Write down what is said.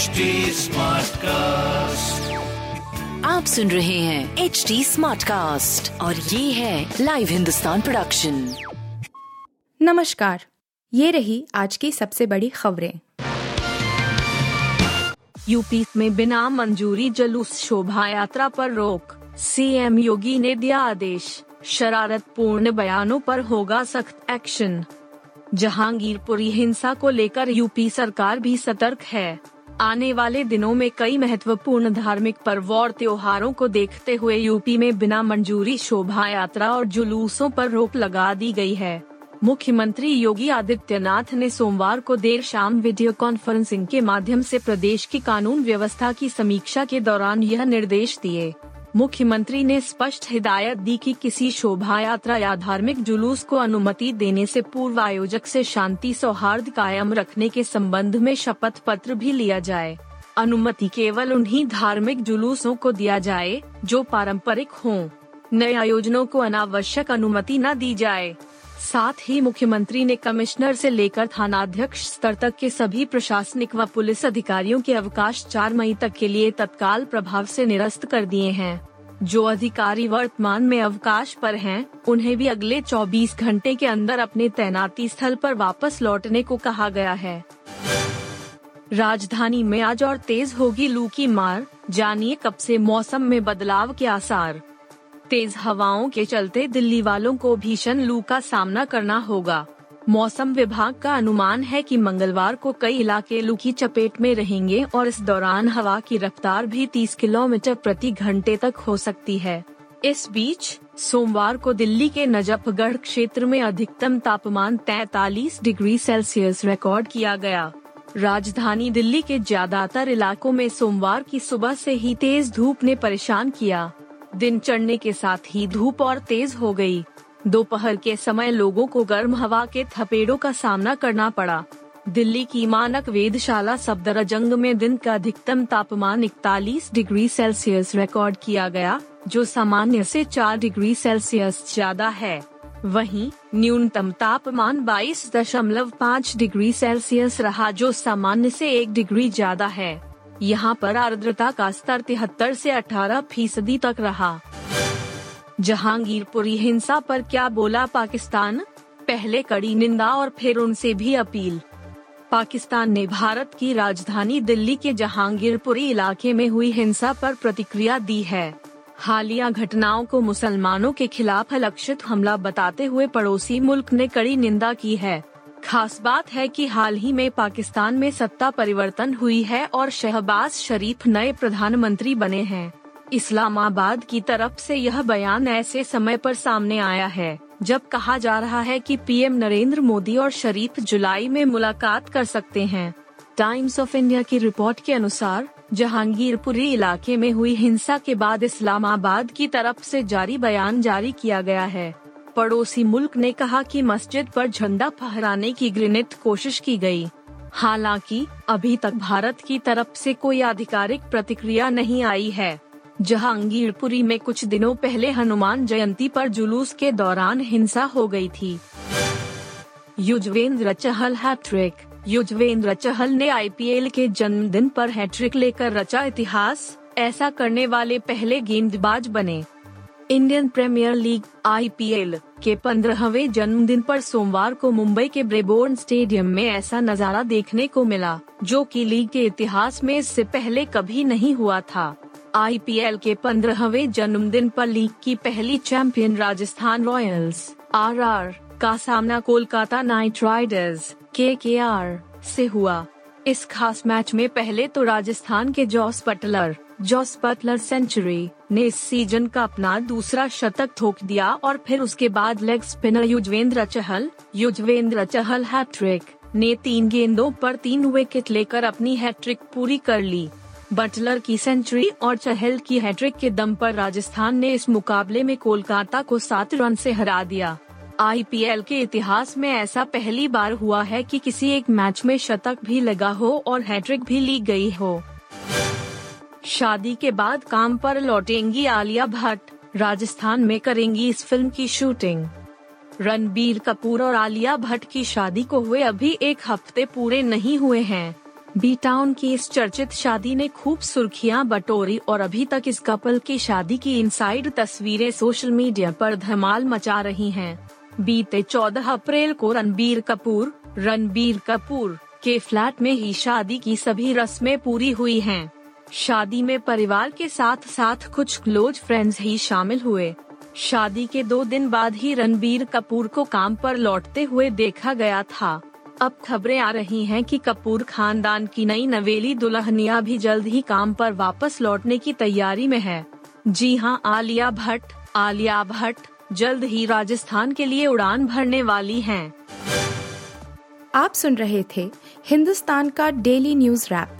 HD cast आप सुन रहे हैं एच डी स्मार्ट कास्ट और ये है लाइव हिंदुस्तान प्रोडक्शन नमस्कार ये रही आज की सबसे बड़ी खबरें। यूपी में बिना मंजूरी जुलूस शोभा यात्रा पर रोक सीएम योगी ने दिया आदेश शरारत पूर्ण बयानों पर होगा सख्त एक्शन। जहांगीरपुरी हिंसा को लेकर यूपी सरकार भी सतर्क है। आने वाले दिनों में कई महत्वपूर्ण धार्मिक पर्व और त्योहारों को देखते हुए यूपी में बिना मंजूरी शोभा यात्रा और जुलूसों पर रोक लगा दी गई है। मुख्यमंत्री योगी आदित्यनाथ ने सोमवार को देर शाम वीडियो कॉन्फ्रेंसिंग के माध्यम से प्रदेश की कानून व्यवस्था की समीक्षा के दौरान यह निर्देश दिए। मुख्यमंत्री ने स्पष्ट हिदायत दी कि किसी शोभा यात्रा या धार्मिक जुलूस को अनुमति देने से पूर्व आयोजक से शांति सौहार्द कायम रखने के संबंध में शपथ पत्र भी लिया जाए अनुमति केवल उन्हीं धार्मिक जुलूसों को दिया जाए, जो पारंपरिक हों। नए आयोजनों को अनावश्यक अनुमति न दी जाए साथ ही मुख्यमंत्री ने कमिश्नर से लेकर थानाध्यक्ष स्तर तक के सभी प्रशासनिक व पुलिस अधिकारियों के अवकाश चार मई तक के लिए तत्काल प्रभाव से निरस्त कर दिए हैं। जो अधिकारी वर्तमान में अवकाश पर हैं, उन्हें भी अगले 24 घंटे के अंदर अपने तैनाती स्थल पर वापस लौटने को कहा गया है। राजधानी में आज और तेज होगी लू की मार जानिए कब से मौसम में बदलाव के आसार। तेज हवाओं के चलते दिल्ली वालों को भीषण लू का सामना करना होगा। मौसम विभाग का अनुमान है कि मंगलवार को कई इलाके लू की चपेट में रहेंगे और इस दौरान हवा की रफ्तार भी 30 किलोमीटर प्रति घंटे तक हो सकती है। इस बीच, सोमवार को दिल्ली के नजफगढ़ क्षेत्र में अधिकतम तापमान 43 डिग्री सेल्सियस रिकॉर्ड किया गया। राजधानी दिल्ली के ज़्यादातर इलाकों में सोमवार की सुबह से ही तेज धूप ने परेशान किया। दिन चढ़ने के साथ ही धूप और तेज हो गई। दोपहर के समय लोगों को गर्म हवा के थपेड़ों का सामना करना पड़ा। दिल्ली की मानक वेदशाला सफदरजंग में दिन का अधिकतम तापमान 41 डिग्री सेल्सियस रिकॉर्ड किया गया, जो सामान्य से 4 डिग्री सेल्सियस ज़्यादा है। वहीं, न्यूनतम तापमान 22.5 डिग्री सेल्सियस रहा, जो सामान्य से एक डिग्री ज़्यादा है। यहाँ पर आर्द्रता का स्तर तिहत्तर से 18 फ़ीसदी तक रहा। जहांगीरपुरी हिंसा पर क्या बोला पाकिस्तान? पहले कड़ी निंदा और फिर उनसे भी अपील। पाकिस्तान ने भारत की राजधानी दिल्ली के जहांगीरपुरी इलाके में हुई हिंसा पर प्रतिक्रिया दी है। हालिया घटनाओं को मुसलमानों के खिलाफ लक्षित हमला बताते हुए पड़ोसी मुल्क ने कड़ी निंदा की है। खास बात है कि हाल ही में पाकिस्तान में सत्ता परिवर्तन हुई है और शहबाज शरीफ नए प्रधानमंत्री बने हैं। इस्लामाबाद की तरफ़ से यह बयान ऐसे समय पर सामने आया है, जब कहा जा रहा है कि पीएम नरेंद्र मोदी और शरीफ जुलाई में मुलाकात कर सकते हैं। टाइम्स ऑफ़ इंडिया की रिपोर्ट के अनुसार, जहांगीरपुरी इलाके में हुई हिंसा के बाद इस्लामाबाद की तरफ़ से जारी बयान जारी किया गया है। पड़ोसी मुल्क ने कहा कि मस्जिद पर झंडा फहराने की घृणित कोशिश की गई। हालाँकि, अभी तक भारत की तरफ़ से कोई आधिकारिक प्रतिक्रिया नहीं आई है। जहांगीरपुरी में कुछ दिनों पहले हनुमान जयंती पर जुलूस के दौरान हिंसा हो गई थी। Yuzvendra Chahal hat trick. Yuzvendra Chahal ने आईपीएल के जन्मदिन पर हैट्रिक लेकर रचा इतिहास। ऐसा करने वाले पहले गेंदबाज बने। इंडियन प्रीमियर लीग आईपीएल के पंद्रहवें जन्मदिन पर सोमवार को मुंबई के ब्रेबोर्न स्टेडियम में ऐसा नज़ारा देखने को मिला, जो कि लीग के इतिहास में इससे पहले कभी नहीं हुआ था। आईपीएल के पंद्रहवें जन्मदिन पर लीग की पहली चैंपियन राजस्थान रॉयल्स, आरआर, का सामना कोलकाता नाइट राइडर्स के के आर से हुआ। इस खास मैच में पहले तो राजस्थान के Jos Butler Jos Butler century ने इस सीज़न का अपना दूसरा शतक ठोक दिया और फिर उसके बाद leg spinner Yuzvendra Chahal Yuzvendra Chahal hat trick ने तीन गेंदों पर तीन विकेट लेकर अपनी हैट्रिक पूरी कर ली। बटलर की सेंचुरी और चहल की हैट्रिक के दम पर राजस्थान ने इस मुकाबले में कोलकाता को सात रन से हरा दिया। आईपीएल के इतिहास में ऐसा पहली बार हुआ है कि किसी एक मैच में शतक भी लगा हो और हैट्रिक भी ली गई हो। शादी के बाद काम पर लौटेंगी आलिया भट्ट राजस्थान में करेंगी इस फ़िल्म की शूटिंग रणबीर कपूर और आलिया भट्ट की शादी को हुए अभी एक हफ़्ते पूरे नहीं हुए हैं बी टाउन की इस चर्चित शादी ने खूब सुर्खियाँ बटोरी और अभी तक इस कपल की शादी की इनसाइड तस्वीरें सोशल मीडिया पर धमाल मचा रही हैं। बीते 14 अप्रैल को रणबीर कपूर रणबीर कपूर के फ्लैट में ही शादी की सभी रस्में पूरी हुई हैं। शादी में परिवार के साथ साथ कुछ क्लोज फ्रेंड्स ही शामिल हुए। शादी के दो दिन बाद ही रणबीर कपूर को काम पर लौटते हुए देखा गया था। अब खबरें आ रही हैं कि कपूर खानदान की नई नवेली दुल्हनिया भी जल्द ही काम पर वापस लौटने की तैयारी में है। जी हाँ, आलिया भट्ट आलिया भट्ट, जल्द ही राजस्थान के लिए उड़ान भरने वाली हैं। आप सुन रहे थे हिंदुस्तान का डेली न्यूज़ रैप।